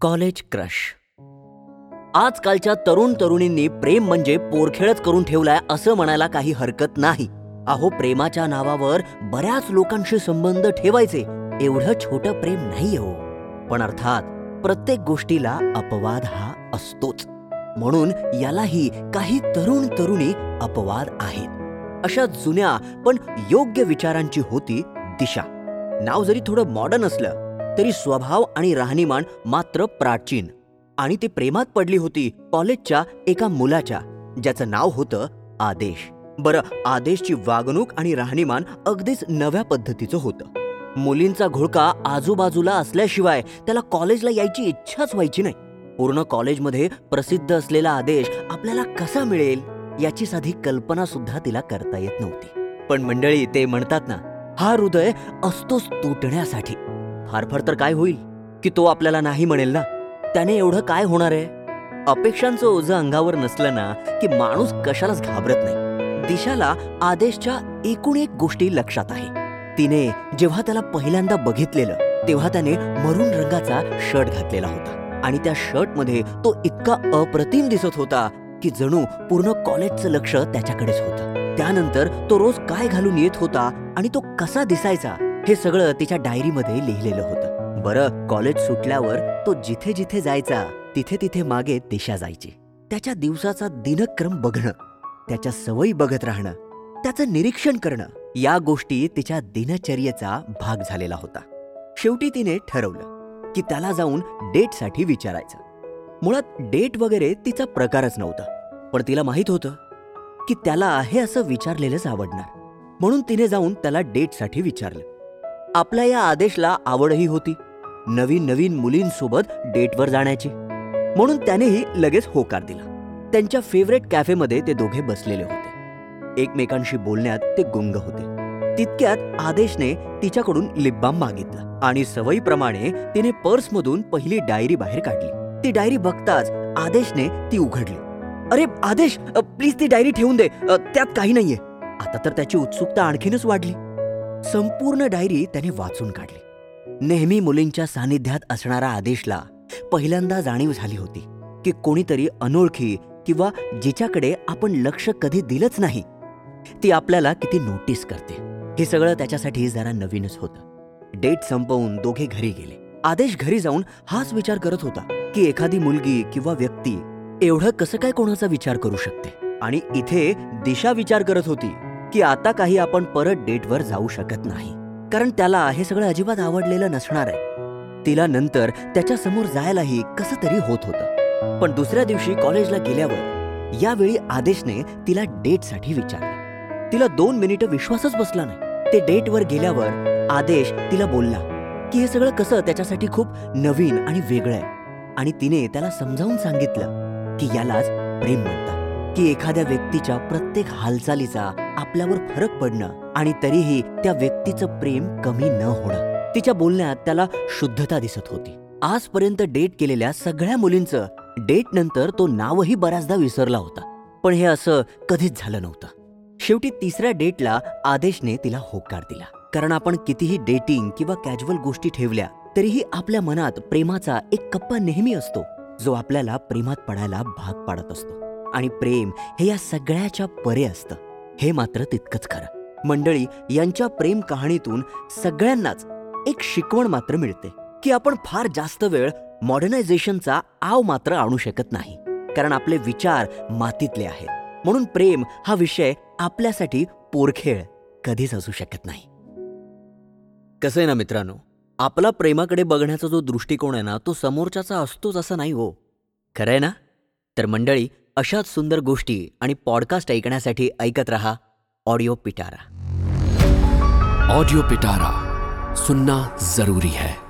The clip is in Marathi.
College crush. आजकालच्या तरुण तरुणींनी प्रेम म्हणजे पोरखेळच करून ठेवलाय असं म्हणायला काही हरकत नाही. अहो प्रेमाच्या नावावर बऱ्याच लोकांशी संबंध ठेवायचे एवढं छोटं प्रेम नाही हो. पण अर्थात प्रत्येक गोष्टीला अपवाद हा असतोच. म्हणून यालाही काही तरुण तरुणी अपवाद आहेत. अशा जुन्या पण योग्य विचारांची होती दिशा. नाव जरी थोडं मॉडर्न असलं तरी स्वभाव आणि राहणीमान मात्र प्राचीन. आणि ती प्रेमात पडली होती कॉलेजच्या एका मुलाच्या ज्याचं नाव होतं आदेश. बरं आदेशची वागणूक आणि राहणीमान अगदीच नव्या पद्धतीचं होतं. मुलींचा घोळका आजूबाजूला असल्याशिवाय त्याला कॉलेजला यायची इच्छाच व्हायची नाही. पूर्ण कॉलेजमध्ये प्रसिद्ध असलेला आदेश आपल्याला कसा मिळेल याची साधी कल्पना सुद्धा तिला करता येत नव्हती. पण मंडळी ते म्हणतात ना हा हृदय असतोच तुटण्यासाठी. फारफार तर काय होईल की तो आपल्याला नाही म्हणेल ना? त्याने एवढं काय होणार आहे? अपेक्षांचं ओझं अंगावर नसलं ना की माणूस कशालाच घाबरत नाही. दिशाला आदेशच्या एकूण एक गोष्टी लक्षात आहे. तिने जेव्हा त्याला पहिल्यांदा बघितलेलं तेव्हा त्याने मरून रंगाचा शर्ट घातलेला होता. आणि त्या शर्टमध्ये तो इतका अप्रतिम दिसत होता की जणू पूर्ण कॉलेजचं लक्ष त्याच्याकडेच होतं. त्यानंतर तो रोज काय घालून येत होता आणि तो कसा दिसायचा हे सगळं तिच्या डायरीमध्ये लिहिलेलं होतं. बरं कॉलेज सुटल्यावर तो जिथे जिथे जायचा तिथे तिथे मागे दिशा जायची. त्याच्या दिवसाचा दिनक्रम बघणं त्याच्या सवयी बघत राहणं त्याचं निरीक्षण करणं या गोष्टी तिच्या दिनचर्येचा भाग झालेला होता. शेवटी तिने ठरवलं की त्याला जाऊन डेटसाठी विचारायचं. मुळात डेट वगैरे तिचा प्रकारच नव्हता पण तिला माहीत होतं की त्याला आहे असं विचारलेलंच आवडणार. म्हणून तिने जाऊन त्याला डेटसाठी विचारलं. आपल्या या आदेशला आवडही होती. नवीन नवीन मुलींसोबत डेटवर जाण्याची. म्हणून त्यानेही लगेच होकार दिला. त्यांच्या फेवरेट कॅफेमध्ये ते दोघे बसलेले होते. एकमेकांशी बोलण्यात ते गुंग होते. तितक्यात आदेशने तिच्याकडून लिपबाम मागितला आणि सवयीप्रमाणे तिने पर्समधून पहिली डायरी बाहेर काढली. ती डायरी बघताच आदेशने ती उघडली. अरे आदेश प्लीज ती डायरी ठेवून दे. त्यात काही नाहीये. आता तर त्याची उत्सुकता आणखीनच वाढली. संपूर्ण डायरी त्याने वाचून काढली. नेहमी मुलींच्या सानिध्यात असणारा आदेशला पहिल्यांदा जाणीव झाली होती की कोणीतरी अनोळखी किंवा जिच्याकडे आपण लक्ष कधी दिलंच नाही ती आपल्याला किती नोटीस करते. हे सगळं त्याच्यासाठी जरा नवीनच होतं. डेट संपवून दोघे घरी गेले. आदेश घरी जाऊन हाच विचार करत होता की एखादी मुलगी किंवा व्यक्ती एवढं कसं काय कोणाचा विचार करू शकते? आणि इथे दिशा विचार करत होती. की आता काही आपण परत डेटवर जाऊ शकत नाही. कारण त्याला हे सगळं अजिबात आवडलेलं नसणार आहे. तिला नंतर त्याच्यासमोर जायलाही कसं तरी होत होतं. पण दुसऱ्या दिवशी कॉलेजला गेल्यावर यावेळी आदेशने तिला डेटसाठी विचारलं. तिला दोन मिनिटं विश्वासच बसला नाही. ते डेटवर गेल्यावर आदेश तिला बोलला की हे सगळं कसं त्याच्यासाठी खूप नवीन आणि वेगळं आहे. आणि तिने त्याला समजावून सांगितलं की यालाच प्रेम म्हणतात. की एखाद्या व्यक्तीच्या प्रत्येक हालचालीचा आपल्यावर फरक पडणं आणि तरीही त्या व्यक्तीचं प्रेम कमी न होणं. तिच्या बोलण्यात त्याला शुद्धता दिसत होती. आजपर्यंत डेट केलेल्या सगळ्या मुलींचं डेट नंतर तो नावही बऱ्याचदा विसरला होता. पण हे असं कधीच झालं नव्हतं. शेवटी तिसऱ्या डेटला आदेशने तिला होकार दिला. कारण आपण कितीही डेटिंग किंवा कॅज्युअल गोष्टी ठेवल्या तरीही आपल्या मनात प्रेमाचा एक कप्पा नेहमी असतो जो आपल्याला प्रेमात पडायला भाग पाडत असतो. आणि प्रेम हे या सगळ्याच्या परे असतं. हे मात्र तितकंच खरं. मंडळी यांच्या प्रेम कहाणीतून सगळ्यांनाच एक शिकवण मात्र मिळते की आपण फार जास्त वेळ मॉडर्नायझेशनचा आव मात्र आणू शकत नाही कारण आपले विचार मातीतले आहेत. म्हणून प्रेम हा विषय आपल्यासाठी पोरखेळ कधीच असू शकत नाही. कसं आहे ना मित्रांनो आपला प्रेमाकडे बघण्याचा जो दृष्टिकोन आहे ना तो समोरच्याचा असतोच असं नाही हो. खरं आहे ना? तर मंडळी अशाच सुंदर गोष्टी आणि पॉडकास्ट ऐकण्यासाठी ऐकत रहा ऑडिओ पिटारा ऑडिओ पिटारा सुनना जरूरी है.